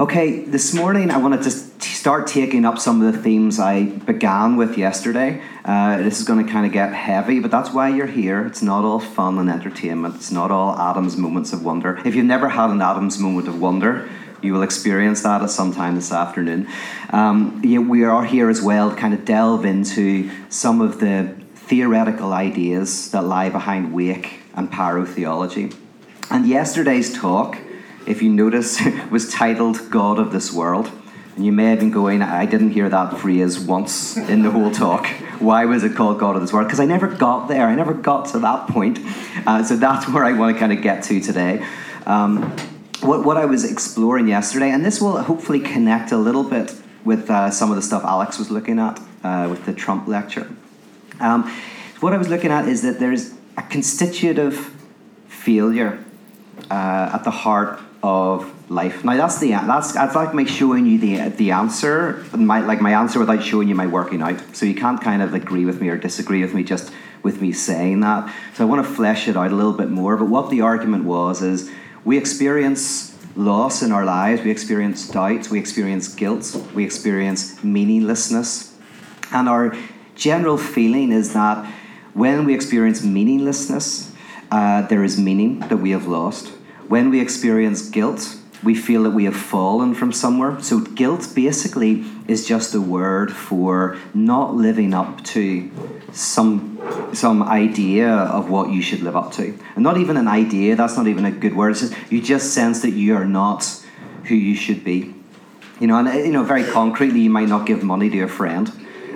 Okay, this morning I want to just start taking up some of the themes I began with yesterday. Uh, this is going to kind of get heavy, but that's why you're here. It's not all fun and entertainment, it's not all Adam's moments of wonder. If you've never had an Adam's moment of wonder, you will experience that at some time this afternoon. Um, yeah, we are here as well to kind of delve into some of the theoretical ideas that lie behind wake and pyrotheology. And yesterday's talk if you notice, was titled God of This World. And you may have been going, I didn't hear that phrase once in the whole talk. Why was it called God of this world? Because I never got there. I never got to that point. Uh, so that's where I want to kind of get to today. Um, what, what I was exploring yesterday, and this will hopefully connect a little bit with uh, some of the stuff Alex was looking at uh, with the Trump lecture. Um, what I was looking at is that there's a constitutive failure uh, at the heart of life. Now that's the that's that's like me showing you the the answer, my like my answer without showing you my working out. So you can't kind of agree with me or disagree with me just with me saying that. So I want to flesh it out a little bit more. But what the argument was is we experience loss in our lives, we experience doubt, we experience guilt, we experience meaninglessness, and our general feeling is that when we experience meaninglessness, uh, there is meaning that we have lost when we experience guilt, we feel that we have fallen from somewhere. So, guilt basically is just a word for not living up to some, some idea of what you should live up to. And not even an idea, that's not even a good word. It's just, you just sense that you are not who you should be. You know, and you know, very concretely, you might not give money to a friend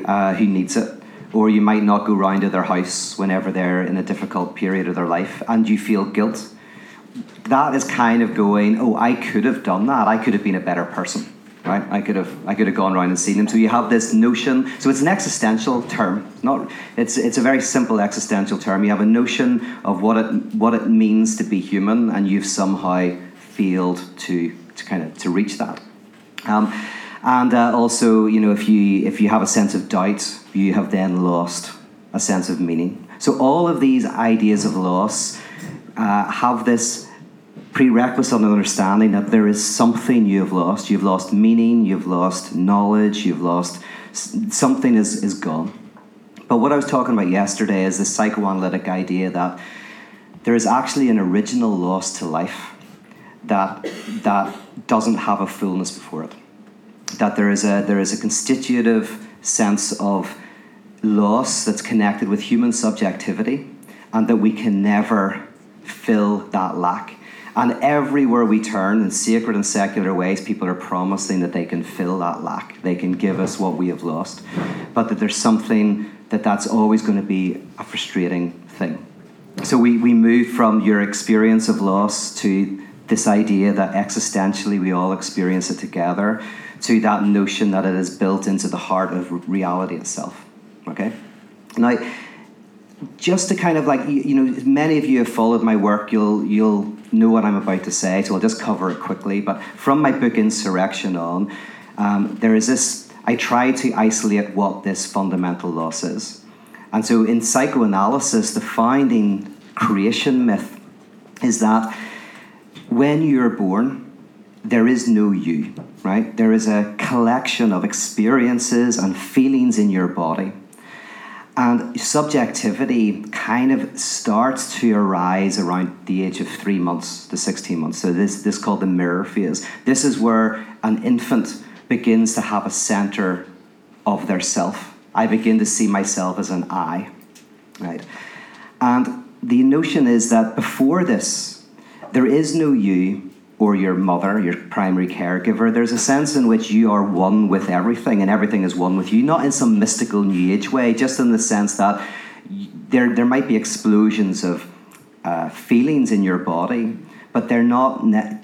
uh, who needs it, or you might not go round to their house whenever they're in a difficult period of their life, and you feel guilt that is kind of going, oh, I could have done that. I could have been a better person, right? I could have, I could have gone around and seen them. So you have this notion. So it's an existential term. Not, it's it's a very simple existential term. You have a notion of what it what it means to be human, and you've somehow failed to to kind of to reach that. Um, and uh, also, you know, if you if you have a sense of doubt, you have then lost a sense of meaning. So all of these ideas of loss uh, have this prerequisite of understanding that there is something you have lost. You've lost meaning, you've lost knowledge, you've lost something is, is gone. But what I was talking about yesterday is the psychoanalytic idea that there is actually an original loss to life that that doesn't have a fullness before it. That there is a there is a constitutive sense of loss that's connected with human subjectivity and that we can never fill that lack and everywhere we turn, in sacred and secular ways, people are promising that they can fill that lack. They can give us what we have lost. But that there's something that that's always going to be a frustrating thing. So we, we move from your experience of loss to this idea that existentially we all experience it together to that notion that it is built into the heart of reality itself. Okay? Now, just to kind of like you know many of you have followed my work you'll you'll know what i'm about to say so i'll just cover it quickly. But from my book insurrection on um, there is this i try to isolate what this fundamental loss is. And so in psychoanalysis the founding creation myth is that when you're born there is no you right? There is a collection of experiences and feelings in your body and subjectivity kind of starts to arise around the age of three months to 16 months. So this, this is called the mirror phase. This is where an infant begins to have a center of their self. I begin to see myself as an I, right? And the notion is that before this, there is no you, or your mother, your primary caregiver, there's a sense in which you are one with everything and everything is one with you, not in some mystical New Age way, just in the sense that there, there might be explosions of uh, feelings in your body, but they're not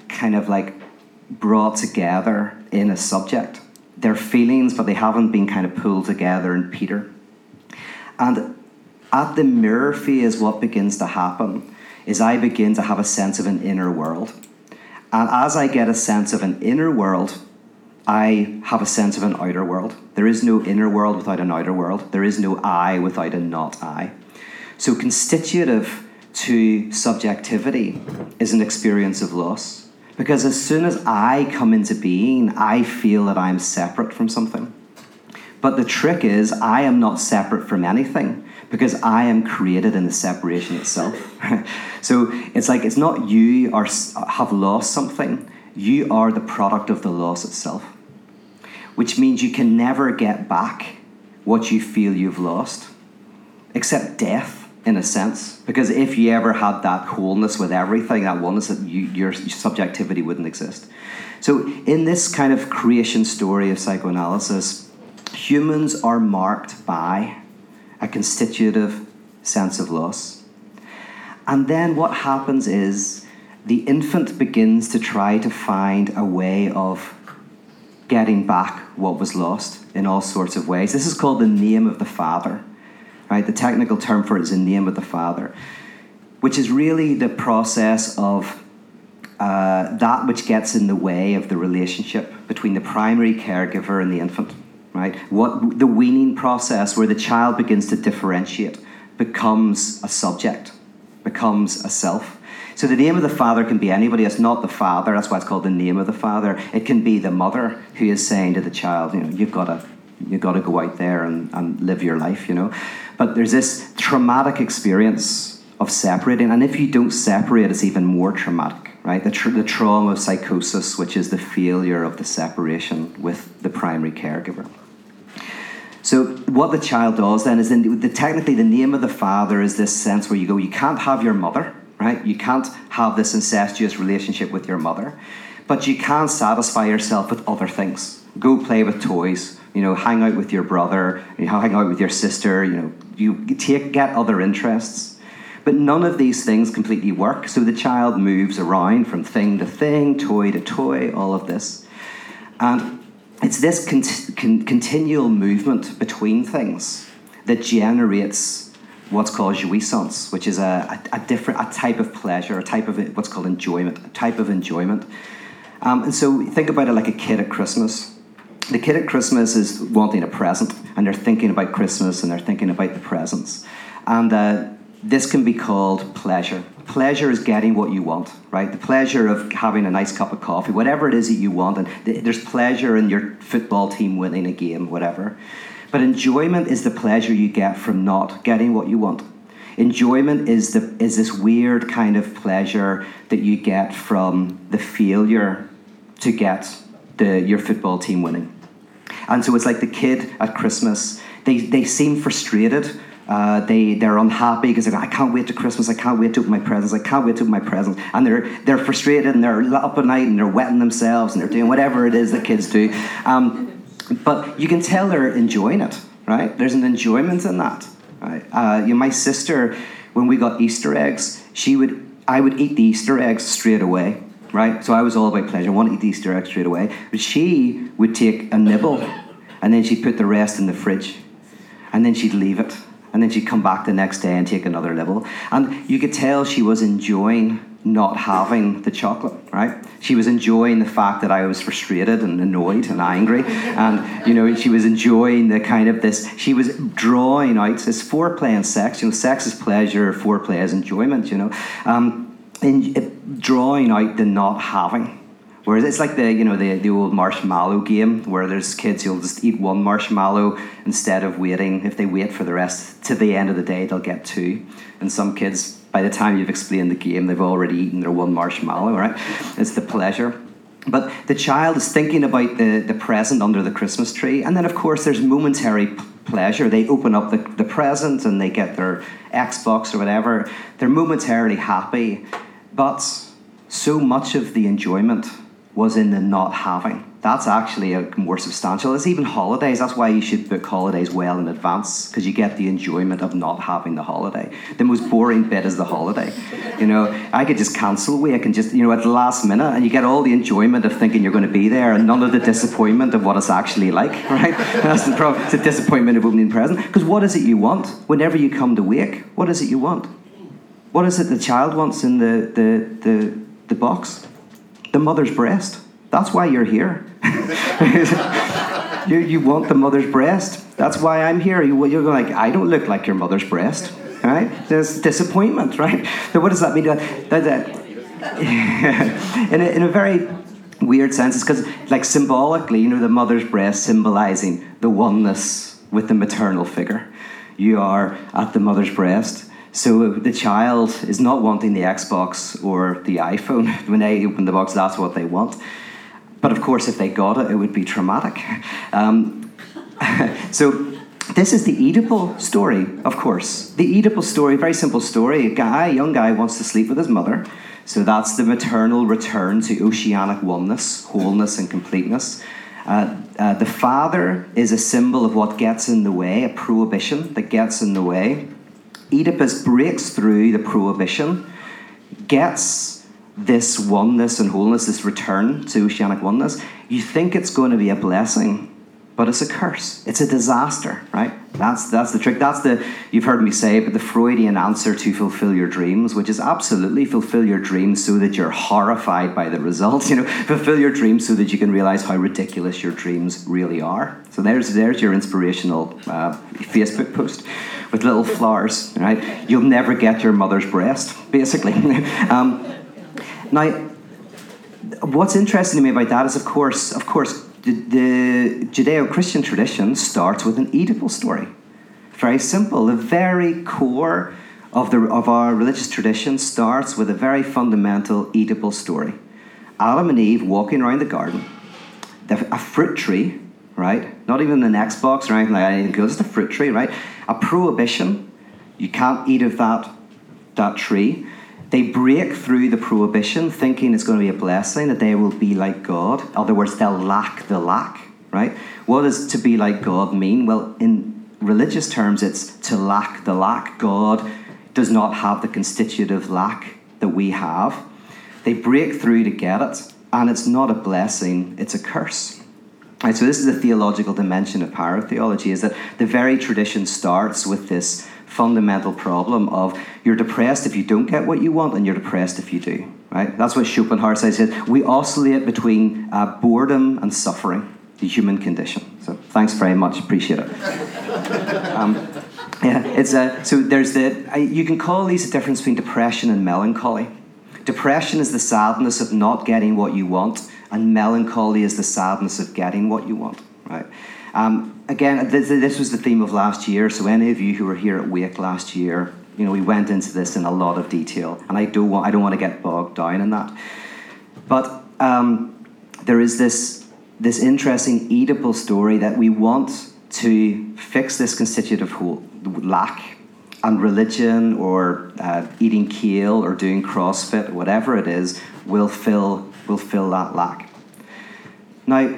kind of like brought together in a subject. They're feelings, but they haven't been kind of pulled together in Peter. And at the mirror phase, what begins to happen is I begin to have a sense of an inner world and as I get a sense of an inner world, I have a sense of an outer world. There is no inner world without an outer world. There is no I without a not I. So, constitutive to subjectivity is an experience of loss. Because as soon as I come into being, I feel that I'm separate from something. But the trick is, I am not separate from anything because I am created in the separation itself. so it's like it's not you are have lost something, you are the product of the loss itself. Which means you can never get back what you feel you've lost, except death in a sense. Because if you ever had that wholeness with everything, that oneness, that you, your subjectivity wouldn't exist. So, in this kind of creation story of psychoanalysis, humans are marked by a constitutive sense of loss. And then what happens is the infant begins to try to find a way of getting back what was lost in all sorts of ways. This is called the name of the Father. Right? The technical term for it is the name of the Father, which is really the process of uh, that which gets in the way of the relationship between the primary caregiver and the infant. Right? What the weaning process, where the child begins to differentiate, becomes a subject, becomes a self. So the name of the father can be anybody. It's not the father. That's why it's called the name of the father. It can be the mother who is saying to the child, you know, you've got to, you've got to go out there and, and live your life, you know. But there's this traumatic experience of separating, and if you don't separate, it's even more traumatic, right? The, tra- the trauma of psychosis, which is the failure of the separation with the primary caregiver. So what the child does then is, the, technically, the name of the father is this sense where you go, you can't have your mother, right? You can't have this incestuous relationship with your mother, but you can satisfy yourself with other things. Go play with toys, you know, hang out with your brother, you know, hang out with your sister, you know, you take get other interests. But none of these things completely work. So the child moves around from thing to thing, toy to toy, all of this. And it's this con- con- continual movement between things that generates what's called jouissance, which is a, a, a, different a type of pleasure, a type of what's called enjoyment, a type of enjoyment. Um, and so think about it like a kid at Christmas the kid at Christmas is wanting a present, and they're thinking about Christmas and they're thinking about the presents. And uh, this can be called pleasure. Pleasure is getting what you want, right? The pleasure of having a nice cup of coffee, whatever it is that you want. And there's pleasure in your football team winning a game, whatever. But enjoyment is the pleasure you get from not getting what you want. Enjoyment is the is this weird kind of pleasure that you get from the failure to get the, your football team winning. And so it's like the kid at Christmas, they, they seem frustrated. Uh, they, they're unhappy because they're I can't wait to Christmas, I can't wait to open my presents, I can't wait to open my presents. And they're, they're frustrated and they're up at night and they're wetting themselves and they're doing whatever it is that kids do. Um, but you can tell they're enjoying it, right? There's an enjoyment in that. Right? Uh, you know, my sister, when we got Easter eggs, she would, I would eat the Easter eggs straight away right? So I was all about pleasure. I wanted to eat the Easter egg straight away. But she would take a nibble and then she'd put the rest in the fridge. And then she'd leave it. And then she'd come back the next day and take another nibble. And you could tell she was enjoying not having the chocolate, right? She was enjoying the fact that I was frustrated and annoyed and angry. And, you know, she was enjoying the kind of this, she was drawing out this foreplay and sex. You know, sex is pleasure, foreplay is enjoyment, you know. Um, in, drawing out the not having. Whereas it's like the you know the, the old marshmallow game where there's kids who'll just eat one marshmallow instead of waiting. If they wait for the rest to the end of the day, they'll get two. And some kids, by the time you've explained the game, they've already eaten their one marshmallow. Right? It's the pleasure. But the child is thinking about the, the present under the Christmas tree, and then of course there's momentary p- pleasure. They open up the, the present and they get their Xbox or whatever. They're momentarily happy, but so much of the enjoyment was in the not having. That's actually a more substantial. It's even holidays. That's why you should book holidays well in advance because you get the enjoyment of not having the holiday. The most boring bit is the holiday. You know, I could just cancel we. I can just, you know, at the last minute, and you get all the enjoyment of thinking you're going to be there, and none of the disappointment of what it's actually like. Right? That's the problem. It's the disappointment of opening present. Because what is it you want whenever you come to wake? What is it you want? What is it the child wants in the, the, the, the box? The mother's breast. That's why you're here. you, you want the mother's breast. That's why I'm here. You, you're like, I don't look like your mother's breast. Right? There's disappointment, right? So what does that mean? That, that, in, a, in a very weird sense, it's because, like, symbolically, you know, the mother's breast symbolizing the oneness with the maternal figure. You are at the mother's breast. So the child is not wanting the Xbox or the iPhone. When they open the box, that's what they want. But of course, if they got it, it would be traumatic. Um, so this is the Oedipal story, of course. The Oedipal story, very simple story. A guy, a young guy, wants to sleep with his mother. So that's the maternal return to oceanic oneness, wholeness, and completeness. Uh, uh, the father is a symbol of what gets in the way, a prohibition that gets in the way. Oedipus breaks through the prohibition, gets this oneness and wholeness, this return to oceanic oneness, you think it's going to be a blessing, but it's a curse. It's a disaster, right? That's that's the trick. That's the you've heard me say, but the Freudian answer to fulfill your dreams, which is absolutely fulfill your dreams so that you're horrified by the results. You know, fulfill your dreams so that you can realize how ridiculous your dreams really are. So there's there's your inspirational uh, Facebook post with little flowers, right? You'll never get your mother's breast, basically. um, now, what's interesting to me about that is, of course, of course, the, the Judeo-Christian tradition starts with an Oedipal story. Very simple. The very core of, the, of our religious tradition starts with a very fundamental Oedipal story. Adam and Eve walking around the garden, a fruit tree, right? Not even an Xbox or anything like that. Just a fruit tree, right? A prohibition. You can't eat of that, that tree. They break through the prohibition, thinking it's going to be a blessing, that they will be like God. In other words, they'll lack the lack, right? What does to be like God mean? Well, in religious terms, it's to lack the lack. God does not have the constitutive lack that we have. They break through to get it, and it's not a blessing, it's a curse. Right, so this is the theological dimension of pyrotheology, is that the very tradition starts with this fundamental problem of you're depressed if you don't get what you want and you're depressed if you do. Right? That's what Schopenhauer says. We oscillate between uh, boredom and suffering, the human condition. So thanks very much. Appreciate it. Um, yeah, it's a, so there's the uh, you can call these a difference between depression and melancholy. Depression is the sadness of not getting what you want, and melancholy is the sadness of getting what you want. Right? Um, again, this, this, was the theme of last year. So any of you who were here at Wake last year, you know, we went into this in a lot of detail, and I don't want I don't want to get bogged down in that. But um, there is this this interesting Oedipal story that we want to fix this constitutive whole, lack, and religion or uh, eating kale or doing CrossFit, whatever it is, will fill will fill that lack. Now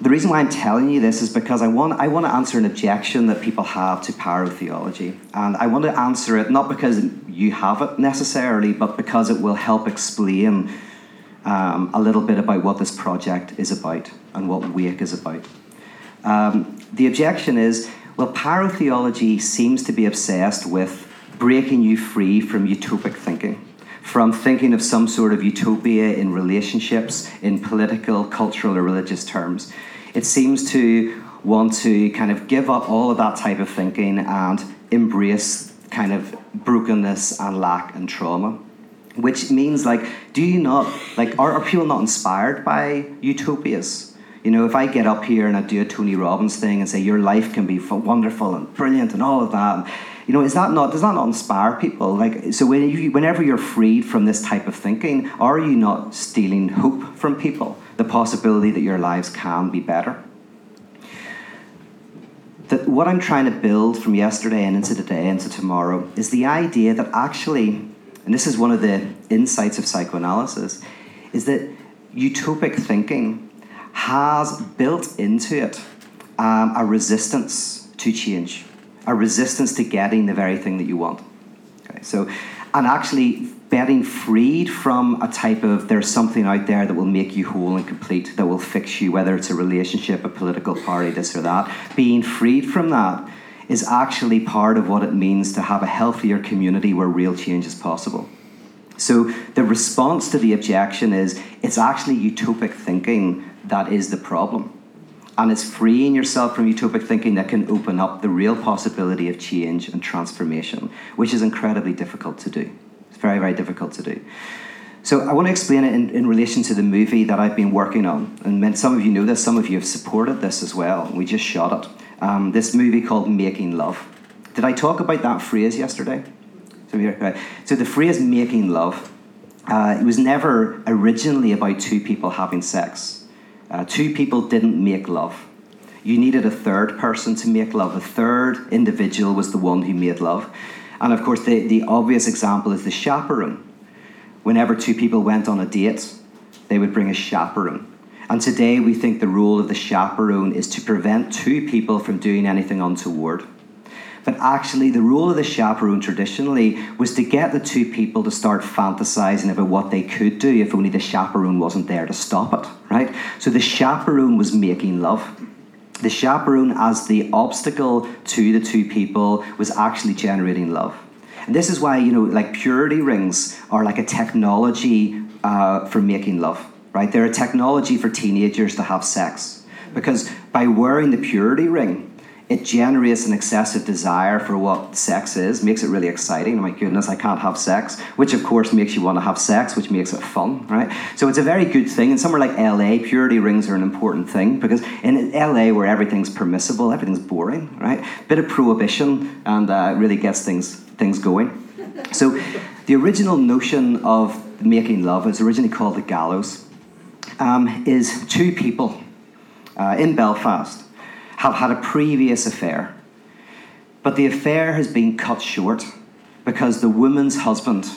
the reason why I'm telling you this is because I want, I want to answer an objection that people have to pyrotheology. And I want to answer it not because you have it necessarily, but because it will help explain um, a little bit about what this project is about and what Wake is about. Um, the objection is well, pyrotheology seems to be obsessed with breaking you free from utopic thinking from thinking of some sort of utopia in relationships, in political, cultural, or religious terms. It seems to want to kind of give up all of that type of thinking and embrace kind of brokenness and lack and trauma. Which means, like, do you not, like, are, are people not inspired by utopias? You know, if I get up here and I do a Tony Robbins thing and say your life can be wonderful and brilliant and all of that, you know, is that not does that not inspire people? Like, so when you, whenever you're freed from this type of thinking, are you not stealing hope from people? The possibility that your lives can be better. That what I'm trying to build from yesterday and into today and into tomorrow is the idea that actually, and this is one of the insights of psychoanalysis, is that utopic thinking has built into it um, a resistance to change a resistance to getting the very thing that you want. Okay, so, and actually getting freed from a type of there's something out there that will make you whole and complete, that will fix you, whether it's a relationship, a political party, this or that. Being freed from that is actually part of what it means to have a healthier community where real change is possible. So the response to the objection is it's actually utopic thinking that is the problem. And it's freeing yourself from utopic thinking that can open up the real possibility of change and transformation, which is incredibly difficult to do. It's very, very difficult to do. So I want to explain it in, in relation to the movie that I've been working on. And some of you know this, some of you have supported this as well. We just shot it. Um, this movie called Making Love. Did I talk about that phrase yesterday? So the phrase making love, uh, it was never originally about two people having sex. Uh, two people didn't make love. You needed a third person to make love. A third individual was the one who made love. And of course, the, the obvious example is the chaperone whenever two people went on a date, they would bring a chaperone. And today we think the role of the chaperone is to prevent two people from doing anything untoward. But actually, the role of the chaperone traditionally was to get the two people to start fantasizing about what they could do if only the chaperone wasn't there to stop it, right? So the chaperone was making love. The chaperone, as the obstacle to the two people, was actually generating love. And this is why, you know, like purity rings are like a technology uh, for making love, right? They're a technology for teenagers to have sex. Because by wearing the purity ring, it generates an excessive desire for what sex is, makes it really exciting. Oh my goodness, I can't have sex, which of course makes you want to have sex, which makes it fun, right? So it's a very good thing. And somewhere like LA, purity rings are an important thing because in LA, where everything's permissible, everything's boring, right? Bit of prohibition and uh, really gets things things going. So the original notion of making love is originally called the gallows. Um, is two people uh, in Belfast have had a previous affair. But the affair has been cut short because the woman's husband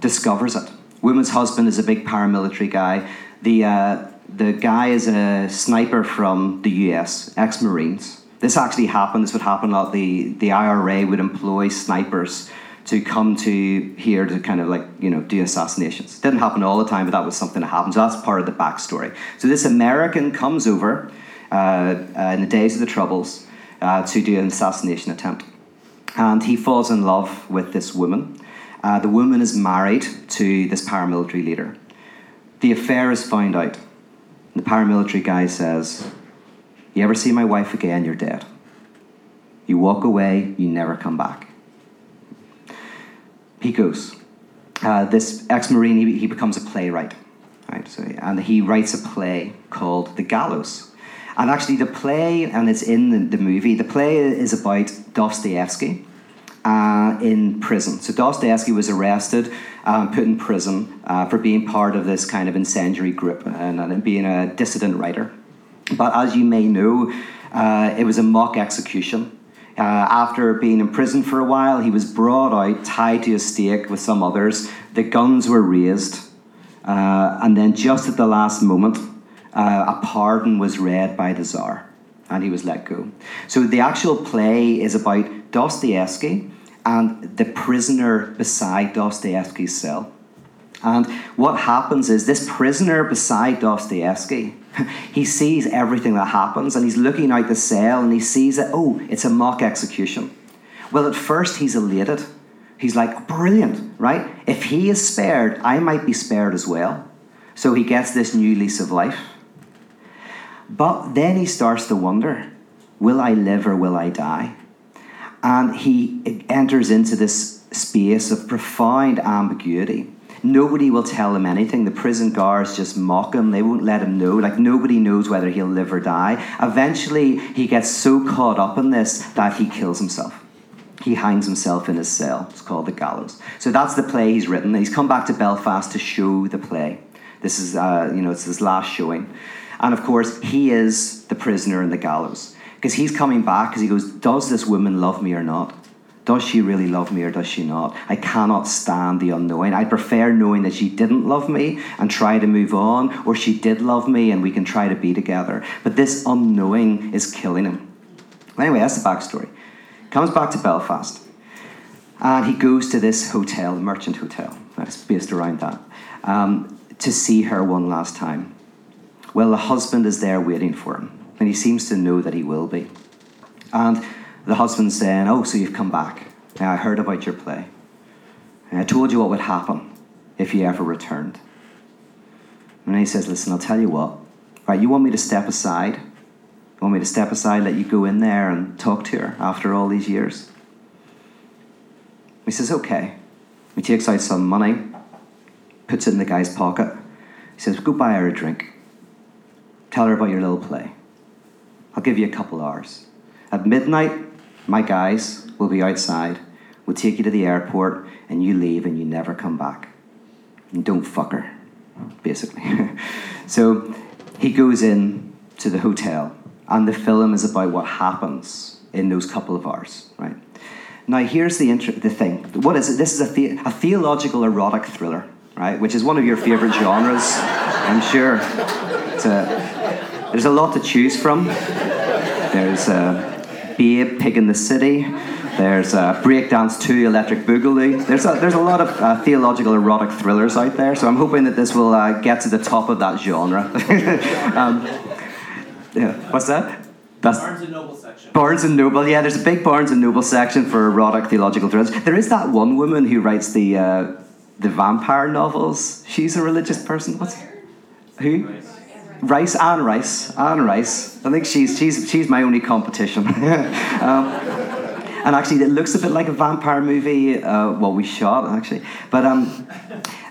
discovers it. Woman's husband is a big paramilitary guy. The, uh, the guy is a sniper from the US, ex Marines. This actually happened. This would happen a lot. The, the IRA would employ snipers to come to here to kind of like you know do assassinations. Didn't happen all the time, but that was something that happened. So that's part of the backstory. So this American comes over in the days of the Troubles uh, to do an assassination attempt. And he falls in love with this woman. Uh, the woman is married to this paramilitary leader. The affair is found out. The paramilitary guy says, You ever see my wife again, you're dead. You walk away, you never come back. He goes. Uh, this ex Marine, he, he becomes a playwright. Right, so, and he writes a play called The Gallows. And actually, the play, and it's in the, the movie, the play is about Dostoevsky uh, in prison. So Dostoevsky was arrested, um, put in prison uh, for being part of this kind of incendiary group and, and being a dissident writer. But as you may know, uh, it was a mock execution. Uh, after being in prison for a while, he was brought out, tied to a stake with some others. The guns were raised. Uh, and then, just at the last moment, uh, a pardon was read by the Tsar and he was let go. So the actual play is about Dostoevsky and the prisoner beside Dostoevsky's cell. And what happens is this prisoner beside Dostoevsky, he sees everything that happens and he's looking out the cell and he sees that, oh, it's a mock execution. Well, at first he's elated. He's like, brilliant, right? If he is spared, I might be spared as well. So he gets this new lease of life. But then he starts to wonder will I live or will I die? And he enters into this space of profound ambiguity. Nobody will tell him anything. The prison guards just mock him. They won't let him know. Like, nobody knows whether he'll live or die. Eventually, he gets so caught up in this that he kills himself. He hangs himself in his cell. It's called The Gallows. So that's the play he's written. He's come back to Belfast to show the play. This is, uh, you know, it's his last showing. And of course, he is the prisoner in the gallows. Because he's coming back because he goes, Does this woman love me or not? Does she really love me or does she not? I cannot stand the unknowing. I prefer knowing that she didn't love me and try to move on, or she did love me and we can try to be together. But this unknowing is killing him. Anyway, that's the backstory. Comes back to Belfast and he goes to this hotel, the Merchant Hotel, that's based around that, um, to see her one last time. Well, the husband is there waiting for him, and he seems to know that he will be. And the husband's saying, Oh, so you've come back. I heard about your play. And I told you what would happen if you ever returned. And he says, Listen, I'll tell you what. Right, you want me to step aside? You want me to step aside, let you go in there and talk to her after all these years? He says, Okay. He takes out some money puts it in the guy's pocket. He says, Go buy her a drink. Tell her about your little play. I'll give you a couple hours. At midnight, my guys will be outside. We'll take you to the airport, and you leave, and you never come back. And don't fuck her, basically. so he goes in to the hotel, and the film is about what happens in those couple of hours, right? Now, here's the, inter- the thing. What is it? This is a, the- a theological erotic thriller, right? Which is one of your favorite genres, I'm sure. It's a, there's a lot to choose from. There's uh, Babe, Pig in the City. There's uh, Breakdance 2, Electric Boogaloo. There's a, there's a lot of uh, theological erotic thrillers out there, so I'm hoping that this will uh, get to the top of that genre. um, yeah, what's that? That's Barnes and Noble section. Barnes and Noble. Yeah, there's a big Barnes and Noble section for erotic theological thrillers. There is that one woman who writes the uh, the vampire novels. She's a religious person. What's who? Rice, Anne Rice, Anne Rice. I think she's she's she's my only competition. um, and actually, it looks a bit like a vampire movie. Uh, well, we shot actually, but um,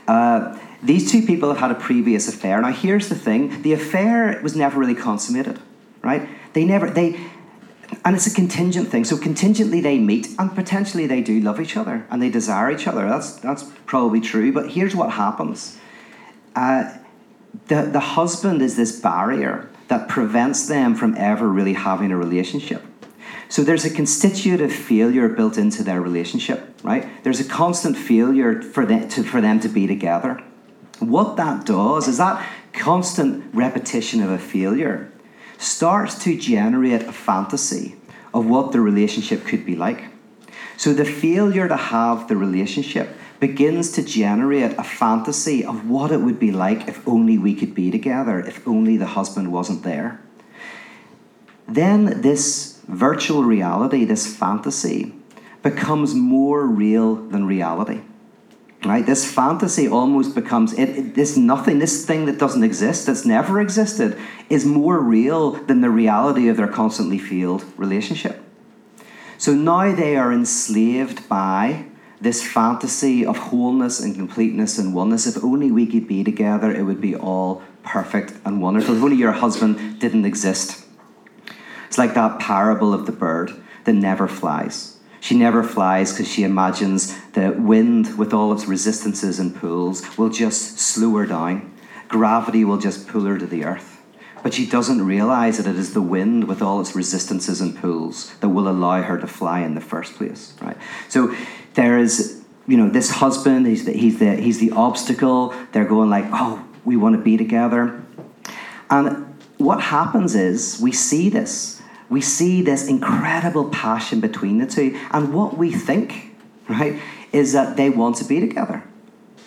uh, these two people have had a previous affair. Now, here's the thing: the affair was never really consummated, right? They never they. And it's a contingent thing. So contingently they meet and potentially they do love each other and they desire each other. That's that's probably true. But here's what happens. Uh, the, the husband is this barrier that prevents them from ever really having a relationship. So there's a constitutive failure built into their relationship, right? There's a constant failure for them to, for them to be together. What that does is that constant repetition of a failure starts to generate a fantasy of what the relationship could be like. So the failure to have the relationship begins to generate a fantasy of what it would be like if only we could be together, if only the husband wasn't there. Then this virtual reality, this fantasy, becomes more real than reality. Right? This fantasy almost becomes it, it- this nothing, this thing that doesn't exist, that's never existed, is more real than the reality of their constantly failed relationship. So now they are enslaved by this fantasy of wholeness and completeness and oneness. If only we could be together, it would be all perfect and wonderful. If only your husband didn't exist. It's like that parable of the bird that never flies. She never flies because she imagines the wind, with all its resistances and pulls, will just slow her down. Gravity will just pull her to the earth. But she doesn't realize that it is the wind, with all its resistances and pulls, that will allow her to fly in the first place. Right. So there is, you know, this husband. He's the, he's the he's the obstacle. They're going like, oh, we want to be together. And what happens is we see this. We see this incredible passion between the two. And what we think, right, is that they want to be together.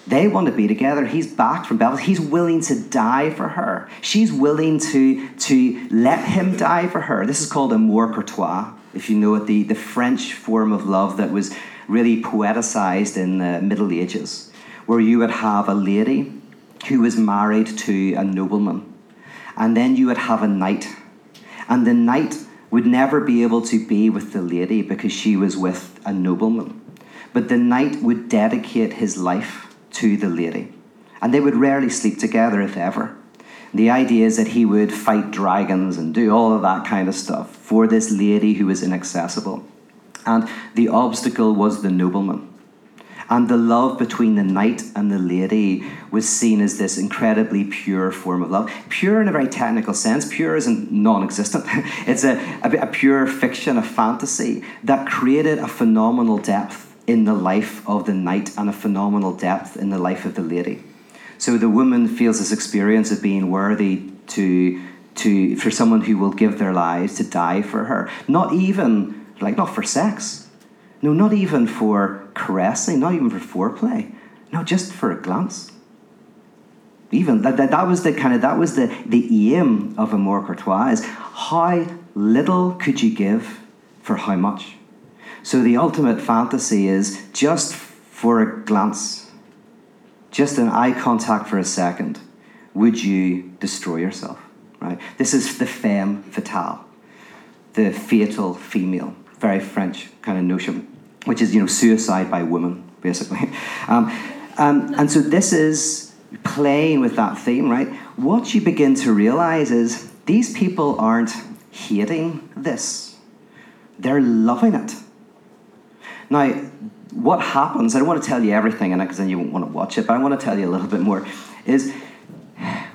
They want to be together. He's back from Belfast. He's willing to die for her. She's willing to, to let him die for her. This is called amour courtois, if you know it, the, the French form of love that was really poeticized in the Middle Ages, where you would have a lady who was married to a nobleman, and then you would have a knight, and the knight would never be able to be with the lady because she was with a nobleman. But the knight would dedicate his life to the lady, and they would rarely sleep together, if ever. The idea is that he would fight dragons and do all of that kind of stuff for this lady who was inaccessible. And the obstacle was the nobleman. And the love between the knight and the lady was seen as this incredibly pure form of love. Pure in a very technical sense. Pure isn't non existent. It's a, a, a pure fiction, a fantasy that created a phenomenal depth in the life of the knight and a phenomenal depth in the life of the lady. So the woman feels this experience of being worthy to, to, for someone who will give their lives to die for her. Not even, like, not for sex. No, not even for caressing, not even for foreplay. No, just for a glance. Even that, that, that was the kind of that was the, the aim of Amour Courtois is how little could you give for how much? So the ultimate fantasy is just for a glance, just an eye contact for a second, would you destroy yourself? Right? This is the femme fatale, the fatal female, very French kind of notion, which is you know suicide by woman, basically. Um, Um, and so this is playing with that theme, right? What you begin to realize is these people aren't hating this, they're loving it. Now, what happens, I don't want to tell you everything in it because then you won't want to watch it, but I want to tell you a little bit more, is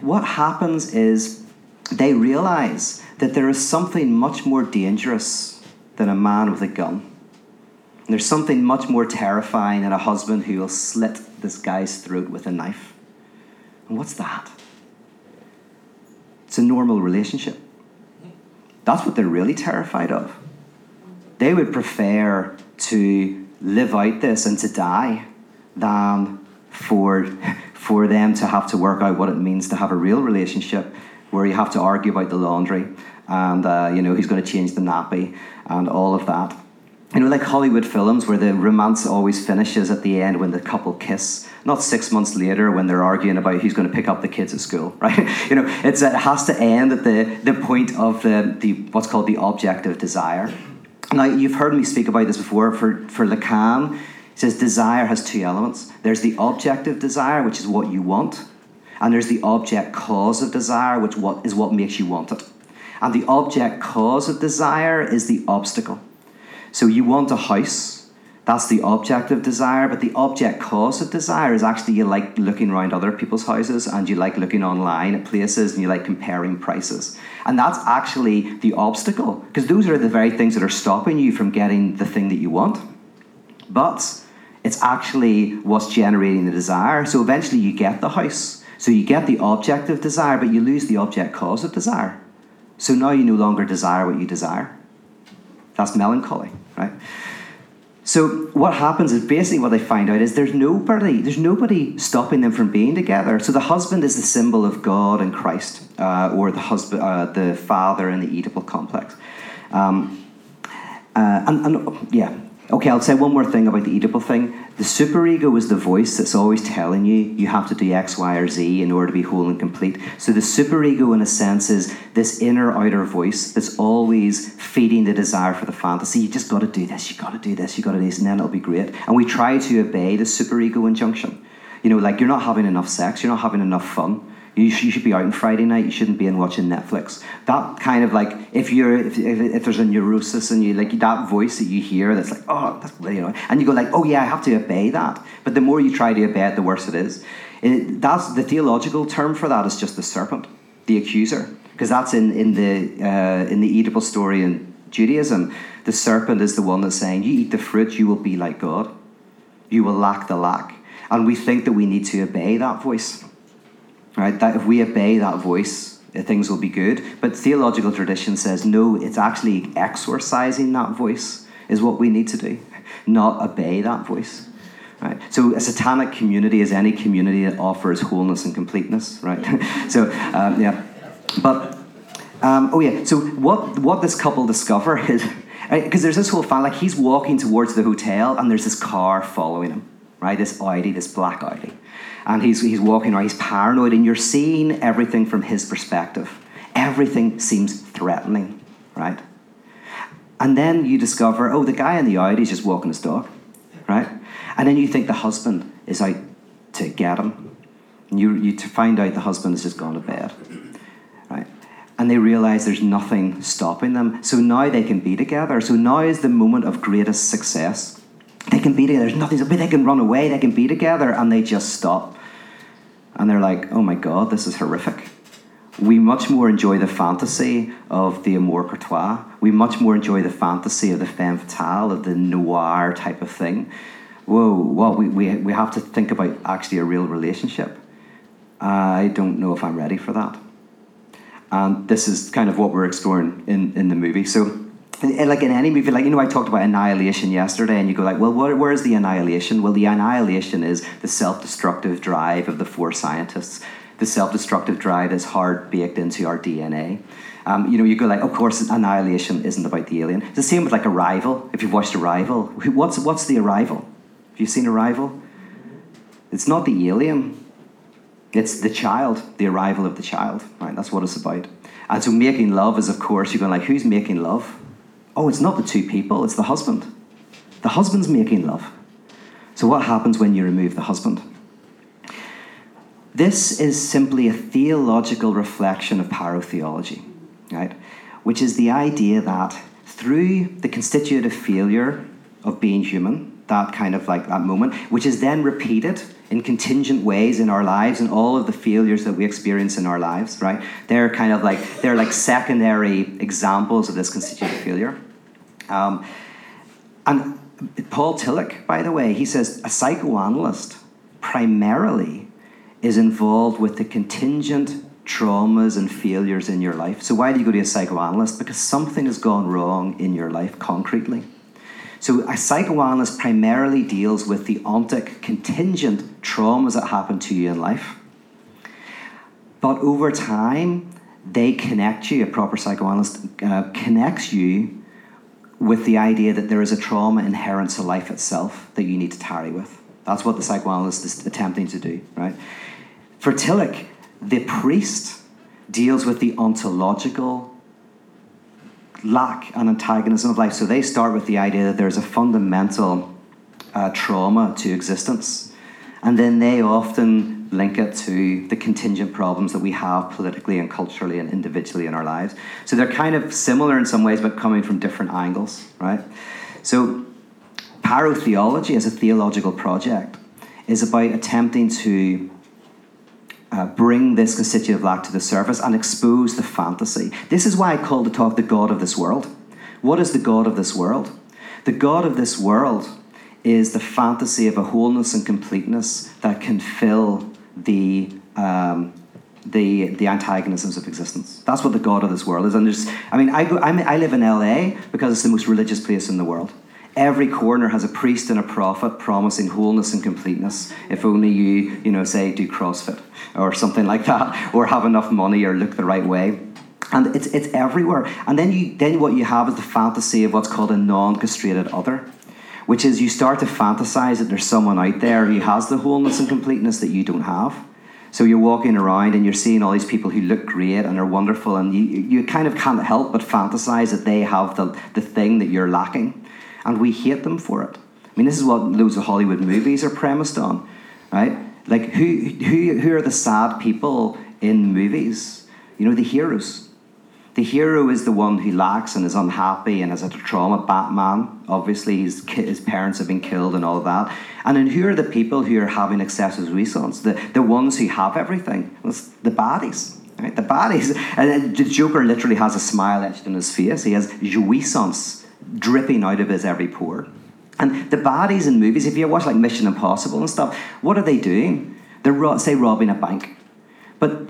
what happens is they realize that there is something much more dangerous than a man with a gun. There's something much more terrifying than a husband who will slit this guy's throat with a knife. And what's that? It's a normal relationship. That's what they're really terrified of. They would prefer to live out this and to die than for, for them to have to work out what it means to have a real relationship where you have to argue about the laundry and uh, you know who's going to change the nappy and all of that you know, like Hollywood films where the romance always finishes at the end when the couple kiss, not six months later when they're arguing about who's going to pick up the kids at school, right? you know, it's, it has to end at the, the point of the, the what's called the object of desire. Now, you've heard me speak about this before. For, for Lacan, he says desire has two elements. There's the objective desire, which is what you want, and there's the object cause of desire, which what, is what makes you want it. And the object cause of desire is the obstacle. So you want a house. That's the object of desire, but the object cause of desire is actually you like looking around other people's houses and you like looking online at places and you like comparing prices. And that's actually the obstacle, because those are the very things that are stopping you from getting the thing that you want. But it's actually what's generating the desire. So eventually you get the house. So you get the object of desire, but you lose the object cause of desire. So now you no longer desire what you desire. That's melancholy, right? So what happens is basically what they find out is there's nobody, there's nobody stopping them from being together. So the husband is the symbol of God and Christ, uh, or the husband, uh, the father in the Oedipal complex. Um, uh, and, and yeah, Okay, I'll say one more thing about the Oedipal thing. The superego is the voice that's always telling you you have to do X, Y, or Z in order to be whole and complete. So the superego, in a sense, is this inner outer voice that's always feeding the desire for the fantasy. You just got to do this, you got to do this, you got to do this, and then it'll be great. And we try to obey the superego injunction. You know, like you're not having enough sex, you're not having enough fun you, sh- you should be out on Friday night. You shouldn't be in watching Netflix. That kind of like if you're if, if, if, there's a neurosis and you like that voice that you hear that's like oh that's you know and you go like oh yeah I have to obey that. But the more you try to obey it, the worse it is. It, that's the theological term for that is just the serpent, the accuser, because that's in in the uh, in the Oedipal story in Judaism. The serpent is the one that's saying you eat the fruit, you will be like God. You will lack the lack, and we think that we need to obey that voice right? That if we obey that voice, uh, things will be good. But theological tradition says no, it's actually exorcising that voice is what we need to do, not obey that voice. Right? So a satanic community is any community that offers wholeness and completeness, right? so um, yeah, but um, oh yeah. So what what this couple discover is because there's this whole fan like he's walking towards the hotel and there's this car following him, right? This Audi, this black Audi and he's, he's walking around, he's paranoid, and you're seeing everything from his perspective. Everything seems threatening, right? And then you discover, oh, the guy in the Audi is just walking his dog, right? And then you think the husband is out to get him. And you, you find out the husband has just gone to bed, right? And they realize there's nothing stopping them. So now they can be together. So now is the moment of greatest success they can be together. There's nothing. They can run away. They can be together, and they just stop. And they're like, "Oh my God, this is horrific." We much more enjoy the fantasy of the amour courtois. We much more enjoy the fantasy of the femme fatale, of the noir type of thing. Whoa, well, we, we, we have to think about actually a real relationship. I don't know if I'm ready for that. And this is kind of what we're exploring in, in the movie. So like in any movie, like you know, I talked about annihilation yesterday, and you go like, well, where, where is the annihilation? Well, the annihilation is the self-destructive drive of the four scientists. The self-destructive drive is hard baked into our DNA. Um, you know, you go like, of course, annihilation isn't about the alien. It's the same with like Arrival. If you've watched Arrival, what's what's the Arrival? Have you seen Arrival? It's not the alien. It's the child, the arrival of the child. Right, that's what it's about. And so making love is, of course, you're going like, who's making love? Oh, it's not the two people, it's the husband. The husband's making love. So, what happens when you remove the husband? this is simply a theological reflection of pyrotheology, right? Which is the idea that through the constitutive failure of being human, that kind of like that moment, which is then repeated in contingent ways in our lives and all of the failures that we experience in our lives, right? They're kind of like they're like secondary examples of this constitutive failure. Um, and Paul Tillich, by the way, he says a psychoanalyst primarily is involved with the contingent traumas and failures in your life. So, why do you go to a psychoanalyst? Because something has gone wrong in your life concretely. So, a psychoanalyst primarily deals with the ontic contingent traumas that happen to you in life. But over time, they connect you, a proper psychoanalyst uh, connects you with the idea that there is a trauma inherent to life itself that you need to tarry with. That's what the psychoanalyst is attempting to do, right? For Tillich, the priest deals with the ontological lack and antagonism of life. So they start with the idea that there's a fundamental uh, trauma to existence. And then they often link it to the contingent problems that we have politically and culturally and individually in our lives. So they're kind of similar in some ways, but coming from different angles, right? So pyrotheology as a theological project is about attempting to uh, bring this constitutive lack to the surface and expose the fantasy. This is why I call the talk the God of this world. What is the God of this world? The God of this world is the fantasy of a wholeness and completeness that can fill the um, the the antagonisms of existence. That's what the God of this world is. And there's, I mean, I go, I, I live in LA because it's the most religious place in the world. Every corner has a priest and a prophet promising wholeness and completeness. If only you, you know, say do CrossFit or something like that, or have enough money or look the right way. And it's, it's everywhere. And then you then what you have is the fantasy of what's called a non-castrated other, which is you start to fantasize that there's someone out there who has the wholeness and completeness that you don't have. So you're walking around and you're seeing all these people who look great and are wonderful, and you, you kind of can't help but fantasize that they have the, the thing that you're lacking and we hate them for it. I mean, this is what loads of Hollywood movies are premised on, right? Like, who, who, who are the sad people in movies? You know, the heroes. The hero is the one who lacks and is unhappy and has a trauma. Batman, obviously, his, his parents have been killed and all of that. And then who are the people who are having excessive jouissance? The, the ones who have everything. It's the baddies. Right? The baddies. And the Joker literally has a smile etched in his face. He has jouissance dripping out of his every pore. And the baddies in movies, if you watch like Mission Impossible and stuff, what are they doing? They're, say, robbing a bank. But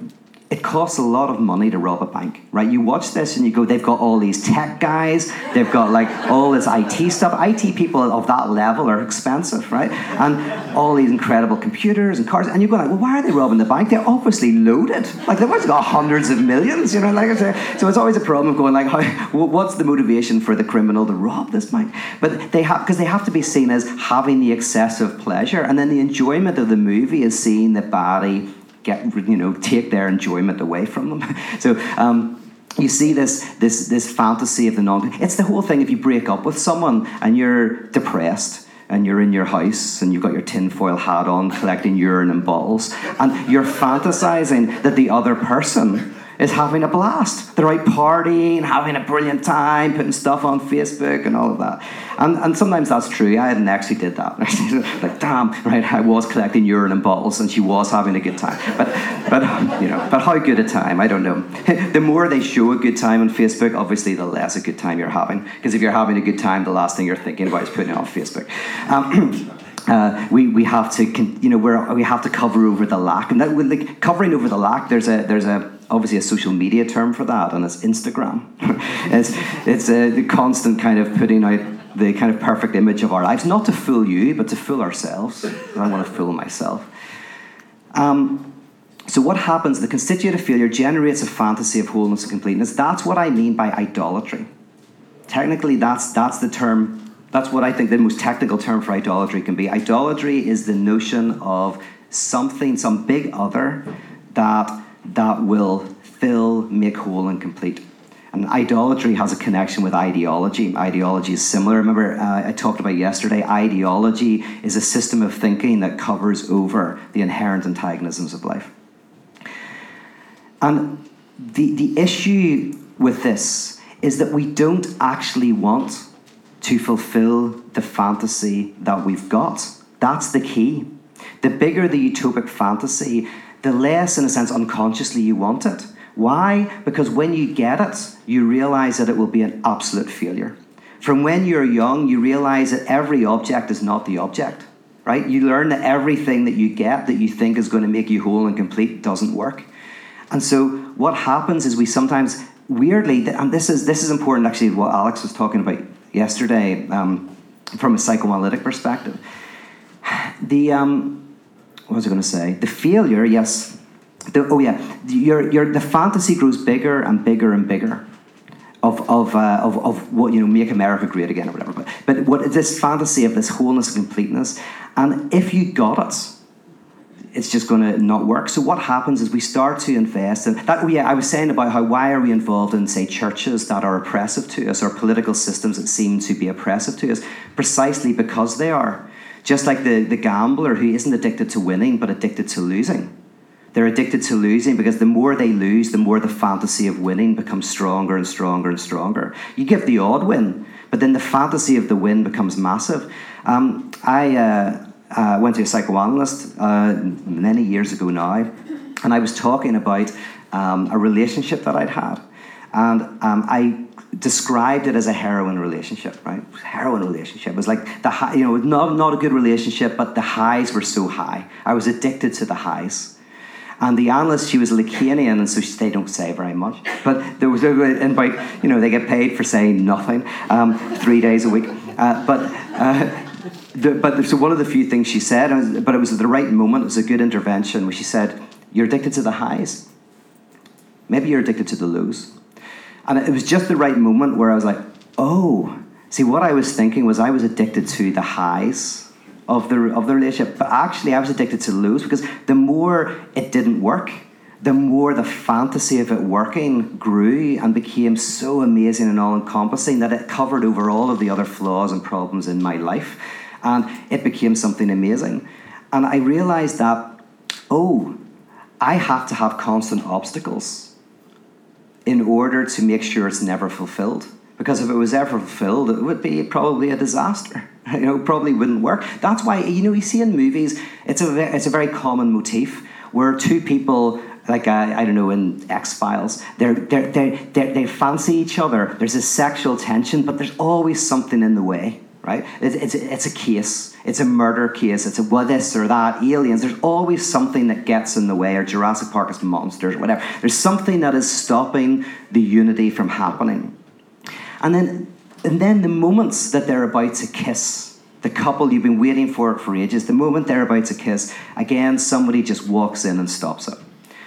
it costs a lot of money to rob a bank, right? You watch this and you go, they've got all these tech guys, they've got like all this IT stuff. IT people of that level are expensive, right? And all these incredible computers and cars, and you go like, well, why are they robbing the bank? They're obviously loaded. Like they've always got hundreds of millions, you know. Like so it's always a problem of going like, how, what's the motivation for the criminal to rob this bank? But they have because they have to be seen as having the excessive pleasure, and then the enjoyment of the movie is seeing the body get you know take their enjoyment away from them. so. Um, you see this this this fantasy of the non. It's the whole thing. If you break up with someone and you're depressed, and you're in your house and you've got your tinfoil hat on collecting urine and bottles and you're fantasizing that the other person is having a blast. They're out partying, having a brilliant time, putting stuff on Facebook and all of that. And, and sometimes that's true. I had an ex who did that. like, damn, right, I was collecting urine and bottles and she was having a good time. But, but you know, but how good a time? I don't know. the more they show a good time on Facebook, obviously the less a good time you're having. Because if you're having a good time, the last thing you're thinking about is putting it on Facebook. Um, Uh, we, we have to you know we're, we have to cover over the lack and that like covering over the lack there's a there's a obviously a social media term for that and it's Instagram. It's it's a constant kind of putting out the kind of perfect image of our lives not to fool you but to fool ourselves. I want to fool myself. Um, so what happens the constitutive failure generates a fantasy of wholeness and completeness. That's what I mean by idolatry. Technically that's that's the term that's what I think the most technical term for idolatry can be. Idolatry is the notion of something, some big other that that will fill, make whole, and complete. And idolatry has a connection with ideology. Ideology is similar. Remember, uh, I talked about yesterday, ideology is a system of thinking that covers over the inherent antagonisms of life. And the, the issue with this is that we don't actually want to fulfill the fantasy that we've got. That's the key. The bigger the utopic fantasy, the less, in a sense, unconsciously you want it. Why? Because when you get it, you realize that it will be an absolute failure. From when you're young, you realize that every object is not the object, right? You learn that everything that you get that you think is going to make you whole and complete doesn't work. And so what happens is we sometimes weirdly, and this is this is important actually what Alex was talking about yesterday um, from a psychoanalytic perspective. The um, what was I going to say? The failure, yes, the, oh yeah, your, your, the fantasy grows bigger and bigger and bigger of, of, uh, of, of what, you know, make America great again or whatever. But, but what, this fantasy of this wholeness and completeness, and if you got it, it's just going to not work. So what happens is we start to invest in that. Oh yeah, I was saying about how why are we involved in say churches that are oppressive to us or political systems that seem to be oppressive to us, precisely because they are. Just like the, the gambler who isn't addicted to winning but addicted to losing. They're addicted to losing because the more they lose, the more the fantasy of winning becomes stronger and stronger and stronger. You give the odd win, but then the fantasy of the win becomes massive. Um, I uh, uh, went to a psychoanalyst uh, many years ago now, and I was talking about um, a relationship that I'd had. And um, I described it as a heroin relationship, right? Heroin relationship. It was like the high, you know, not, not a good relationship, but the highs were so high. I was addicted to the highs. And the analyst, she was a Lacanian, and so she, they don't say very much. But there was, and by, you know, they get paid for saying nothing um, three days a week. Uh, but, uh, the, but so one of the few things she said, but it was at the right moment, it was a good intervention, where she said, You're addicted to the highs. Maybe you're addicted to the lows. And it was just the right moment where I was like, Oh, see, what I was thinking was I was addicted to the highs of the of the relationship. But actually, I was addicted to lose because the more it didn't work, the more the fantasy of it working grew and became so amazing and all encompassing that it covered over all of the other flaws and problems in my life, and it became something amazing. And I realized that, oh, I have to have constant obstacles in order to make sure it's never fulfilled. Because if it was ever fulfilled, it would be probably a disaster. You know, probably wouldn't work. That's why you know you see in movies, it's a it's a very common motif where two people like uh, I don't know in X Files, they're, they're, they they fancy each other. There's a sexual tension, but there's always something in the way, right? It's, it's, it's a case. It's a murder case. It's a what this or that, aliens. There's always something that gets in the way, or Jurassic Park is monsters, or whatever. There's something that is stopping the unity from happening. And then, and then the moments that they're about to kiss, the couple you've been waiting for for ages, the moment they're about to kiss, again, somebody just walks in and stops it.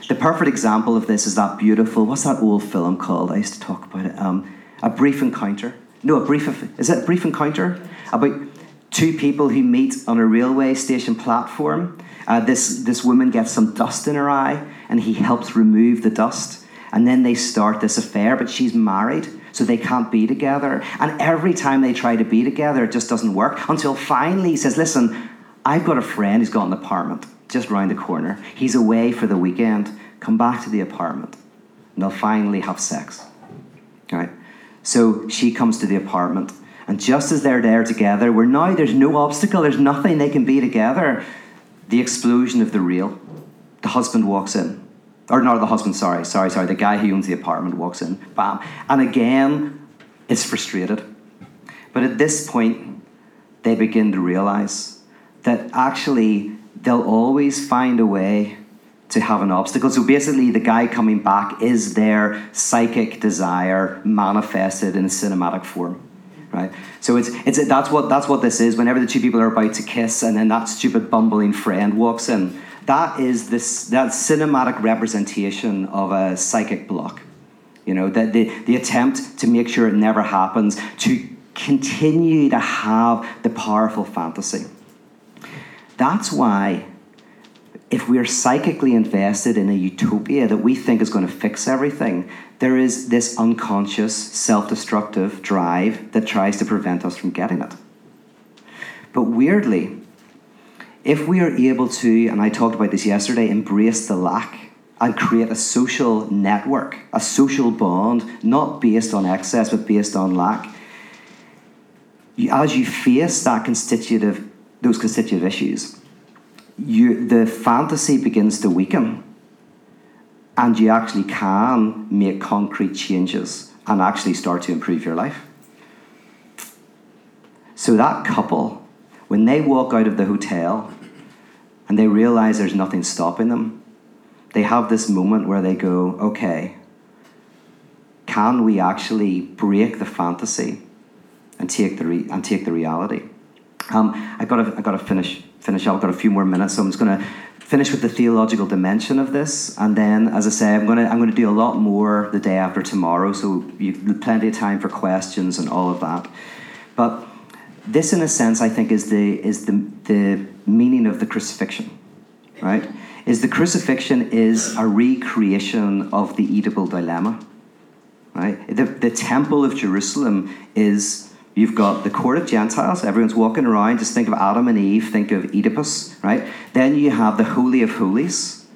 The perfect example of this is that beautiful, what's that old film called? I used to talk about it. Um, a Brief Encounter. No, a Brief, is it a Brief Encounter? About two people who meet on a railway station platform. Uh, this, this woman gets some dust in her eye, and he helps remove the dust. And then they start this affair, but she's married so they can't be together. And every time they try to be together, it just doesn't work until finally he says, Listen, I've got a friend who's got an apartment just round the corner. He's away for the weekend. Come back to the apartment. And they'll finally have sex. All right? So she comes to the apartment. And just as they're there together, where now there's no obstacle, there's nothing they can be together, the explosion of the real. The husband walks in or not the husband, sorry, sorry, sorry, the guy who owns the apartment walks in, bam. And again, it's frustrated. But at this point, they begin to realize that actually they'll always find a way to have an obstacle. So basically, the guy coming back is their psychic desire manifested in a cinematic form. Right, so it's it's that's what that's what this is. Whenever the two people are about to kiss, and then that stupid bumbling friend walks in, that is this that cinematic representation of a psychic block. You know, that the, the attempt to make sure it never happens, to continue to have the powerful fantasy. That's why if we're psychically invested in a utopia that we think is going to fix everything, there is this unconscious, self destructive drive that tries to prevent us from getting it. But weirdly, if we are able to, and I talked about this yesterday, embrace the lack and create a social network, a social bond, not based on excess, but based on lack, as you face that constitutive, those constitutive issues, you, the fantasy begins to weaken and you actually can make concrete changes and actually start to improve your life. So that couple, when they walk out of the hotel and they realize there's nothing stopping them, they have this moment where they go, okay, can we actually break the fantasy and take the, re- and take the reality? Um, I gotta, I gotta finish, finish up. I've got a few more minutes, so I'm just gonna finish with the theological dimension of this, and then, as I say, I'm gonna, I'm gonna do a lot more the day after tomorrow, so you've plenty of time for questions and all of that. But this, in a sense, I think is the is the the meaning of the crucifixion, right? Is the crucifixion is a recreation of the Oedipal dilemma, right? The the temple of Jerusalem is You've got the court of Gentiles, everyone's walking around. Just think of Adam and Eve, think of Oedipus, right? Then you have the Holy of Holies,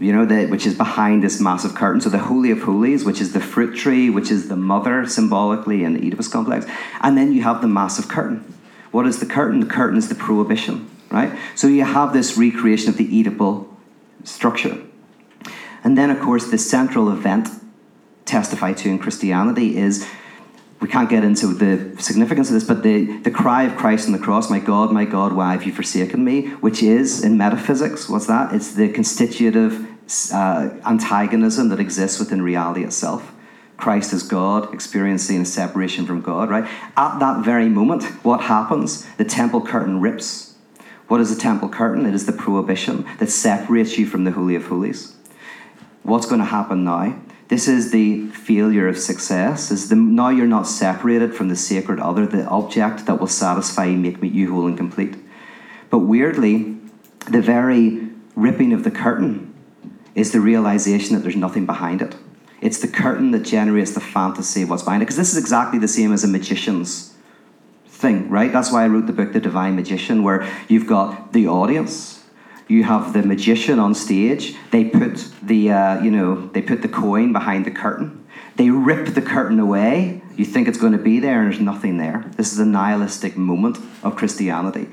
you know, the, which is behind this massive curtain. So the Holy of Holies, which is the fruit tree, which is the mother symbolically in the Oedipus complex. And then you have the massive curtain. What is the curtain? The curtain is the prohibition, right? So you have this recreation of the Oedipal structure. And then, of course, the central event testified to in Christianity is we can't get into the significance of this, but the, the cry of Christ on the cross, my God, my God, why have you forsaken me? Which is, in metaphysics, what's that? It's the constitutive uh, antagonism that exists within reality itself. Christ is God, experiencing a separation from God, right? At that very moment, what happens? The temple curtain rips. What is the temple curtain? It is the prohibition that separates you from the Holy of Holies. What's going to happen now? This is the failure of success. Is the now you're not separated from the sacred other, the object that will satisfy and make you whole and complete. But weirdly, the very ripping of the curtain is the realization that there's nothing behind it. It's the curtain that generates the fantasy of what's behind it. Because this is exactly the same as a magician's thing, right? That's why I wrote the book, The Divine Magician, where you've got the audience you have the magician on stage. They put the uh, you know they put the coin behind the curtain. They rip the curtain away. You think it's going to be there, and there's nothing there. This is the nihilistic moment of Christianity,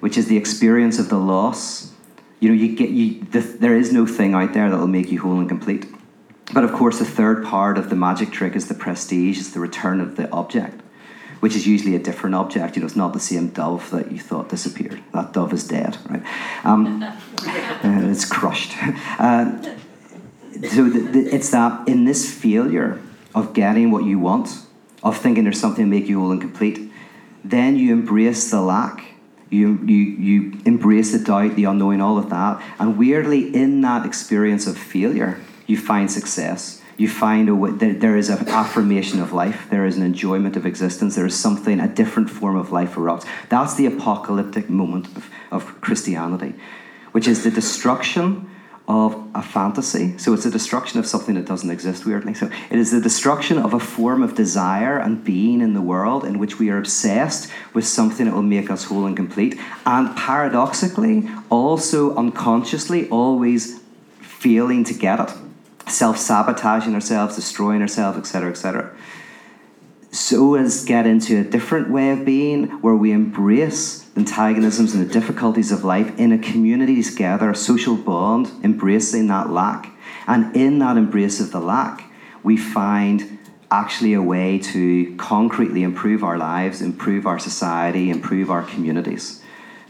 which is the experience of the loss. You know, you get you. The, there is no thing out there that will make you whole and complete. But of course, the third part of the magic trick is the prestige. It's the return of the object which is usually a different object. You know, it's not the same dove that you thought disappeared. That dove is dead, right? Um, uh, it's crushed. Uh, so the, the, it's that in this failure of getting what you want, of thinking there's something to make you whole and complete, then you embrace the lack. You, you, you embrace the doubt, the unknowing, all of that. And weirdly, in that experience of failure, you find success you find a way, there, there is an affirmation of life, there is an enjoyment of existence, there is something, a different form of life erupts. That's the apocalyptic moment of, of Christianity, which is the destruction of a fantasy. So it's the destruction of something that doesn't exist, weirdly. So it is the destruction of a form of desire and being in the world in which we are obsessed with something that will make us whole and complete. And paradoxically, also unconsciously, always failing to get it self sabotaging ourselves, destroying ourselves, etc., etc. So as get into a different way of being where we embrace the antagonisms and the difficulties of life in a community together, a social bond, embracing that lack. And in that embrace of the lack, we find actually a way to concretely improve our lives, improve our society, improve our communities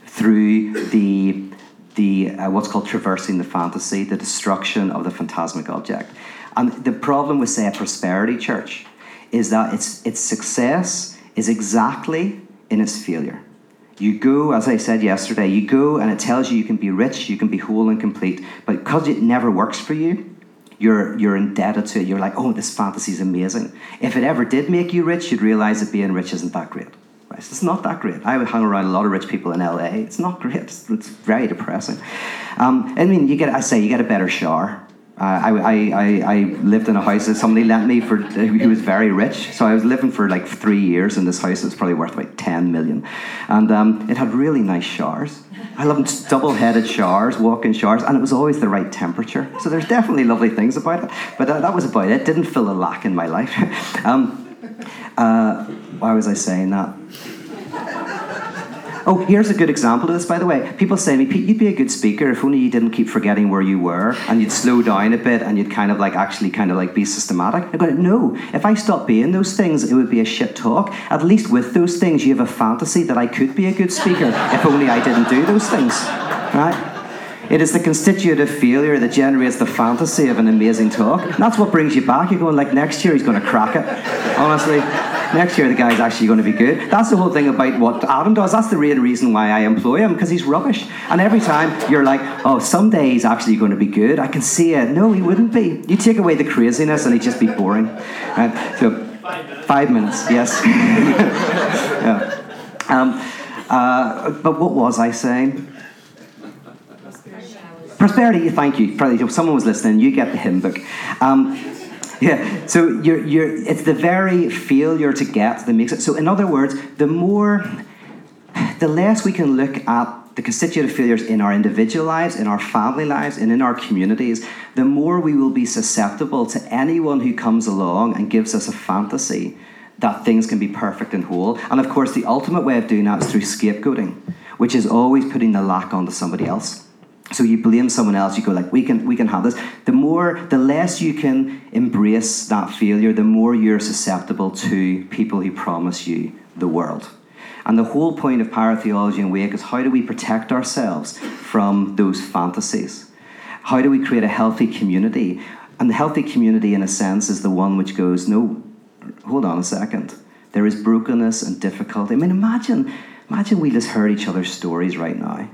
through the the uh, what's called traversing the fantasy, the destruction of the phantasmic object. And the problem with, say, a prosperity church is that its its success is exactly in its failure. You go, as I said yesterday, you go and it tells you you can be rich, you can be whole and complete, but because it never works for you, you're you're indebted to it. You're like, oh, this fantasy is amazing. If it ever did make you rich, you'd realize that being rich isn't that great It's not that great. I would hang around a lot of rich people in LA. It's not great. It's, it's very depressing. Um, I mean, you get, I say, you get a better shower. Uh, I, I, I, I, lived in a house that somebody lent me for, he was very rich. So I was living for like three years in this house that's probably worth about 10 million. And um, it had really nice showers. I loved double headed showers, walk in showers, and it was always the right temperature. So there's definitely lovely things about it. But that, that was about it. Didn't fill a lack in my life. um, uh, why was I saying that? Oh, here's a good example of this, by the way. People say to me, Pete, you'd be a good speaker if only you didn't keep forgetting where you were and you'd slow down a bit and you'd kind of like actually kind of like be systematic. I go, no, if I stopped being those things, it would be a shit talk. At least with those things, you have a fantasy that I could be a good speaker if only I didn't do those things. Right? It is the constitutive failure that generates the fantasy of an amazing talk. And that's what brings you back. You're going like next year he's going to crack it. Honestly, next year the guy's actually going to be good. That's the whole thing about what Adam does. That's the real reason why I employ him because he's rubbish. And every time you're like, oh, someday he's actually going to be good. I can see it. No, he wouldn't be. You take away the craziness and he'd just be boring. Right? So five minutes. Yes. yeah. Um, uh, but what was I saying? Prosperity, thank you. Probably If someone was listening, you get the hymn book. Um, yeah, so you're, you're, it's the very failure to get that makes it. So, in other words, the more, the less we can look at the constitutive failures in our individual lives, in our family lives, and in our communities, the more we will be susceptible to anyone who comes along and gives us a fantasy that things can be perfect and whole. And of course, the ultimate way of doing that is through scapegoating, which is always putting the lack onto somebody else so you blame someone else you go like we can we can have this. The more the less you can embrace that failure the more you're susceptible to people who promise you the world. And the whole point of pyrotheology and wake is how do we protect ourselves from those fantasies? How do we create a healthy community? And the healthy community in a sense is the one which goes no hold on a second. There is brokenness and difficulty. I mean imagine imagine we just heard each other's stories right now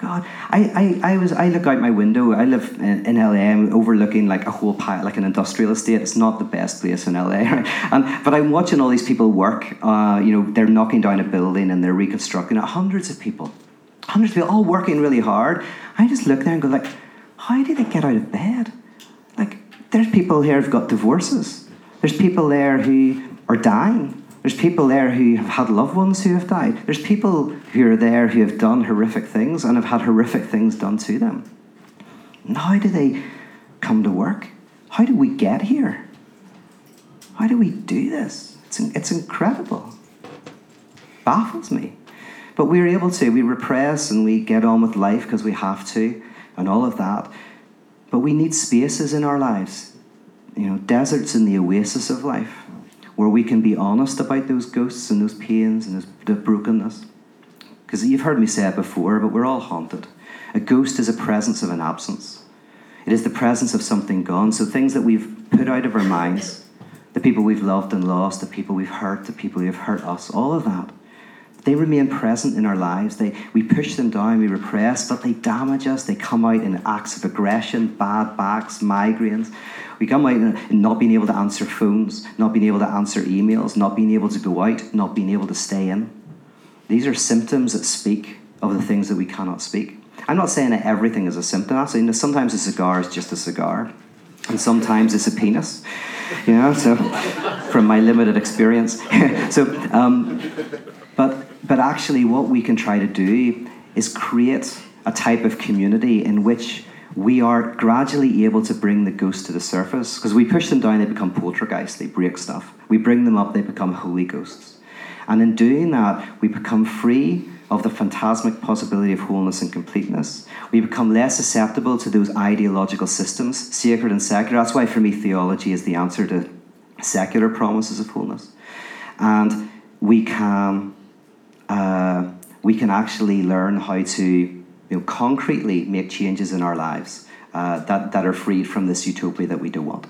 God, I, I, I was I look out my window. I live in, in LA. I'm overlooking like a whole pile, like an industrial estate. It's not the best place in LA, right? And but I'm watching all these people work. Uh, you know, they're knocking down a building and they're reconstructing it. Hundreds of people, hundreds of people, all working really hard. I just look there and go like, how do they get out of bed? Like, there's people here who've got divorces. There's people there who are dying there's people there who have had loved ones who have died. There's people who are there who have done horrific things and have had horrific things done to them. And how do they come to work? How do we get here? How do we do this? It's, it's incredible. Baffles me. But we're able to. We repress and we get on with life because we have to and all of that. But we need spaces in our lives. You know, deserts in the oasis of life where we can be honest about those ghosts and those pains and those, the brokenness. Because you've heard me say it before, but we're all haunted. A ghost is a presence of an absence. It is the presence of something gone. So things that we've put out of our minds, the people we've loved and lost, the people we've hurt, the people who have hurt us, all of that, they remain present in our lives. They, we push them down, we repress, but they damage us. They come out in acts of aggression, bad backs, migraines. We come out in not being able to answer phones, not being able to answer emails, not being able to go out, not being able to stay in. These are symptoms that speak of the things that we cannot speak. I'm not saying that everything is a symptom. I'm saying that sometimes a cigar is just a cigar, and sometimes it's a penis. You know, so from my limited experience. so, um, but but actually, what we can try to do is create a type of community in which we are gradually able to bring the ghosts to the surface. Because we push them down, they become poltergeists, they break stuff. We bring them up, they become holy ghosts. And in doing that, we become free of the phantasmic possibility of wholeness and completeness. We become less susceptible to those ideological systems, sacred and secular. That's why, for me, theology is the answer to secular promises of wholeness. And we can, uh, we can actually learn how to you know, concretely make changes in our lives uh, that, that are freed from this utopia that we don't want.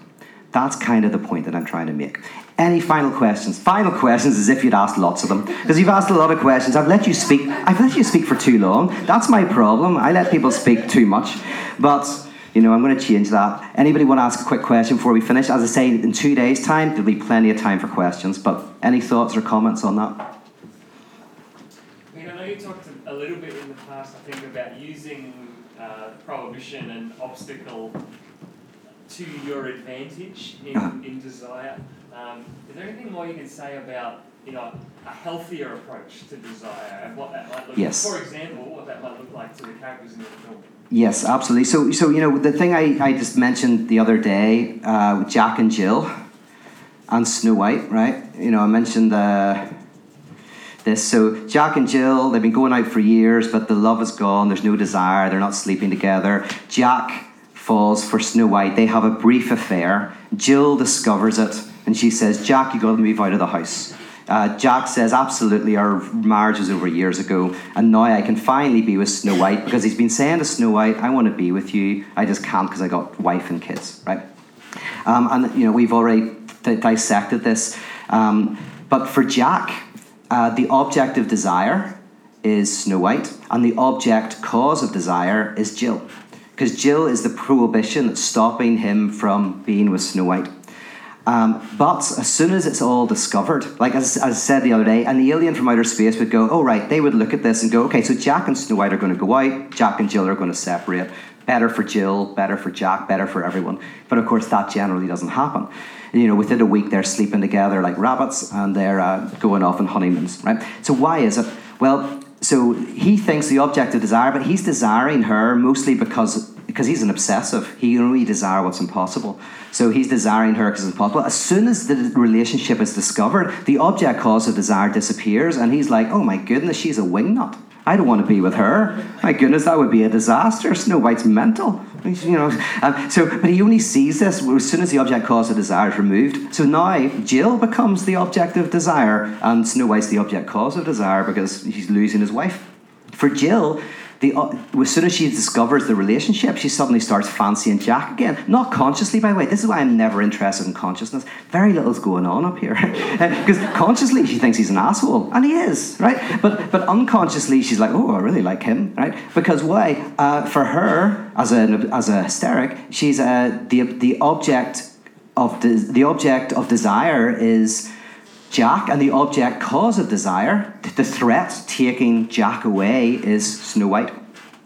That's kind of the point that I'm trying to make. Any final questions? Final questions as if you'd asked lots of them. Because you've asked a lot of questions. I've let you speak. I've let you speak for too long. That's my problem. I let people speak too much. But, you know, I'm going to change that. Anybody want to ask a quick question before we finish? As I say, in two days' time, there'll be plenty of time for questions. But any thoughts or comments on that? I mean, I know you talked a little bit in the think, about using uh, prohibition and obstacle to your advantage in, Uh-huh. in desire. Um, is there anything more you can say about you know a healthier approach to desire and what that might look Yes. like? For example, what that might look like to the characters in the film. Yes, absolutely. So, so you know, the thing I, I just mentioned the other day uh, with Jack and Jill and Snow White, right? You know, I mentioned uh, this. So, Jack and Jill, they've been going out for years, but the love is gone. There's no desire. They're not sleeping together. Jack falls for Snow White. They have a brief affair. Jill discovers it, and she says, Jack, you got to move out of the house. Uh, Jack says, absolutely, our marriage was over years ago, and now I can finally be with Snow White because he's been saying to Snow White, I want to be with you. I just can't because I got wife and kids, right? Um, and, you know, we've already di- dissected this. Um, but for Jack, uh, the object of desire is Snow White, and the object cause of desire is Jill. Because Jill is the prohibition that's stopping him from being with Snow White. Um, but as soon as it's all discovered, like as, as I said the other day, an alien from outer space would go, oh, right, they would look at this and go, okay, so Jack and Snow White are going to go out, Jack and Jill are going to separate. Better for Jill, better for Jack, better for everyone. But of course, that generally doesn't happen. You know, within a week, they're sleeping together like rabbits and they're uh, going off on honeymoons, right? So, why is it? Well, so he thinks the object of desire, but he's desiring her mostly because because he's an obsessive. He only desire what's impossible. So he's desiring her because it's impossible. As soon as the relationship is discovered, the object cause of desire disappears, and he's like, "Oh my goodness, she's a wingnut. I don't want to be with her. My goodness, that would be a disaster. Snow White's mental." You know, um, so but he only sees this as soon as the object cause of desire is removed. So now Jill becomes the object of desire, and Snow White's the object cause of desire because he's losing his wife. For Jill, the, uh, as soon as she discovers the relationship, she suddenly starts fancying Jack again. Not consciously, by the way. This is why I'm never interested in consciousness. Very little's going on up here. Because consciously, she thinks he's an asshole. And he is, right? But, but unconsciously, she's like, oh, I really like him, right? Because why? Uh, for her, as a, as a hysteric, she's uh, the, the object of the, the object of desire is Jack, and the object cause of desire, the threat taking Jack away, is Snow White.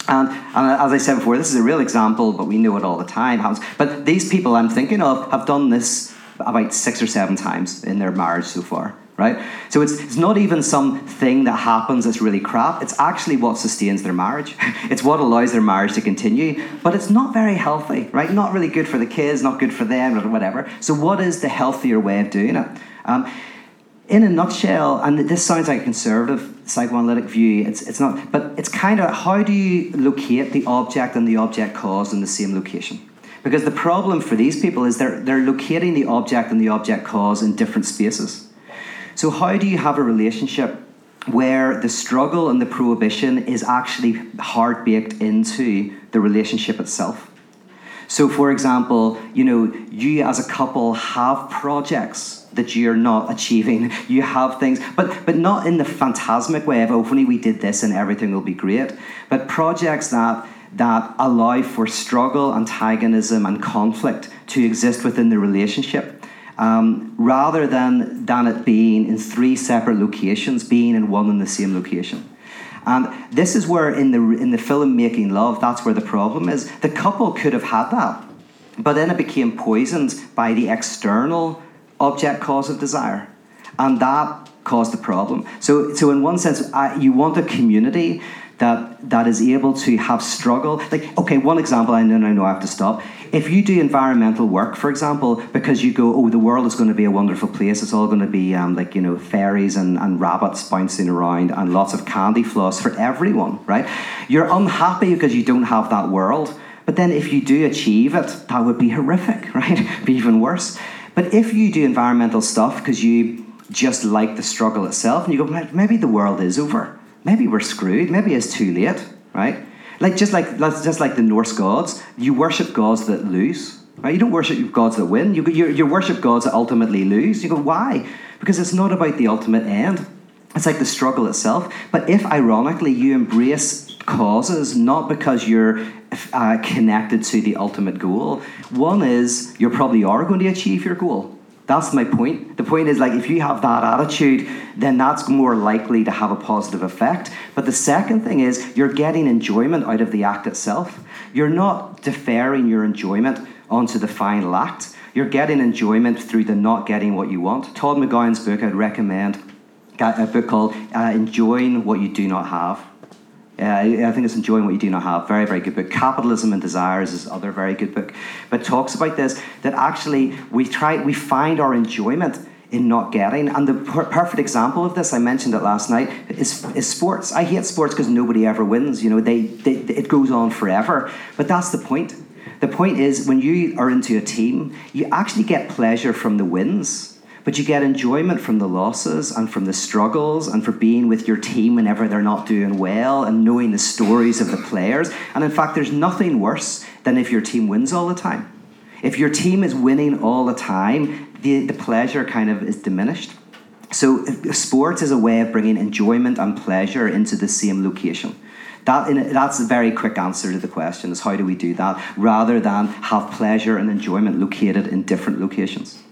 And, and as I said before, this is a real example, but we know it all the time. Happens. But these people I'm thinking of have done this about six or seven times in their marriage so far, right? So it's, it's not even some thing that happens that's really crap. It's actually what sustains their marriage. It's what allows their marriage to continue. But it's not very healthy, right? Not really good for the kids, not good for them, or whatever. So what is the healthier way of doing it? Um, in a nutshell, and this sounds like a conservative psychoanalytic view, it's, it's not, but it's kind of how do you locate the object and the object cause in the same location? Because the problem for these people is they're, they're locating the object and the object cause in different spaces. So, how do you have a relationship where the struggle and the prohibition is actually hard baked into the relationship itself? So, for example, you know, you as a couple have projects that you're not achieving. You have things, but but not in the phantasmic way of oh, if only we did this and everything will be great. But projects that that allow for struggle, antagonism, and conflict to exist within the relationship. Um, rather than, than it being in three separate locations, being in one and the same location. And this is where, in the, in the film Making Love, that's where the problem is. The couple could have had that, but then it became poisoned by the external object cause of desire. And that caused the problem. So, so in one sense, I, you want a community that, that is able to have struggle. Like, okay, one example, I know, I know I have to stop. If you do environmental work, for example, because you go, oh, the world is going to be a wonderful place, it's all going to be um, like, you know, fairies and, and rabbits bouncing around and lots of candy floss for everyone, right? You're unhappy because you don't have that world. But then if you do achieve it, that would be horrific, right? be even worse. But if you do environmental stuff because you just like the struggle itself, and you go, maybe the world is over, maybe we're screwed, maybe it's too late, right? Like just like just like the Norse gods, you worship gods that lose, right? You don't worship gods that win. You you, you worship gods that ultimately lose. You go, why? Because it's not about the ultimate end. It's like the struggle itself. But if ironically you embrace causes not because you're uh, connected to the ultimate goal, one is you probably are going to achieve your goal. That's my point. The point is like if you have that attitude, then that's more likely to have a positive effect. But the second thing is you're getting enjoyment out of the act itself. You're not deferring your enjoyment onto the final act. You're getting enjoyment through the not getting what you want. Todd McGowan's book I'd recommend a book called uh, Enjoying What You Do Not Have. Uh, I think it's Enjoying What You Do Not Have. Very, very good book. Capitalism and Desires is other very good book. But talks about this that actually we try, we find our enjoyment in not getting. And the per- perfect example of this, I mentioned it last night, is, is sports. I hate sports because nobody ever wins. You know, they, they, it goes on forever. But that's the point. The point is when you are into a team, you actually get pleasure from the wins but you get enjoyment from the losses and from the struggles and for being with your team whenever they're not doing well and knowing the stories of the players. And in fact, there's nothing worse than if your team wins all the time. If your team is winning all the time, the, the pleasure kind of is diminished. So, sports is a way of bringing enjoyment and pleasure into the same location. That, that's a very quick answer to the question is how do we do that rather than have pleasure and enjoyment located in different locations.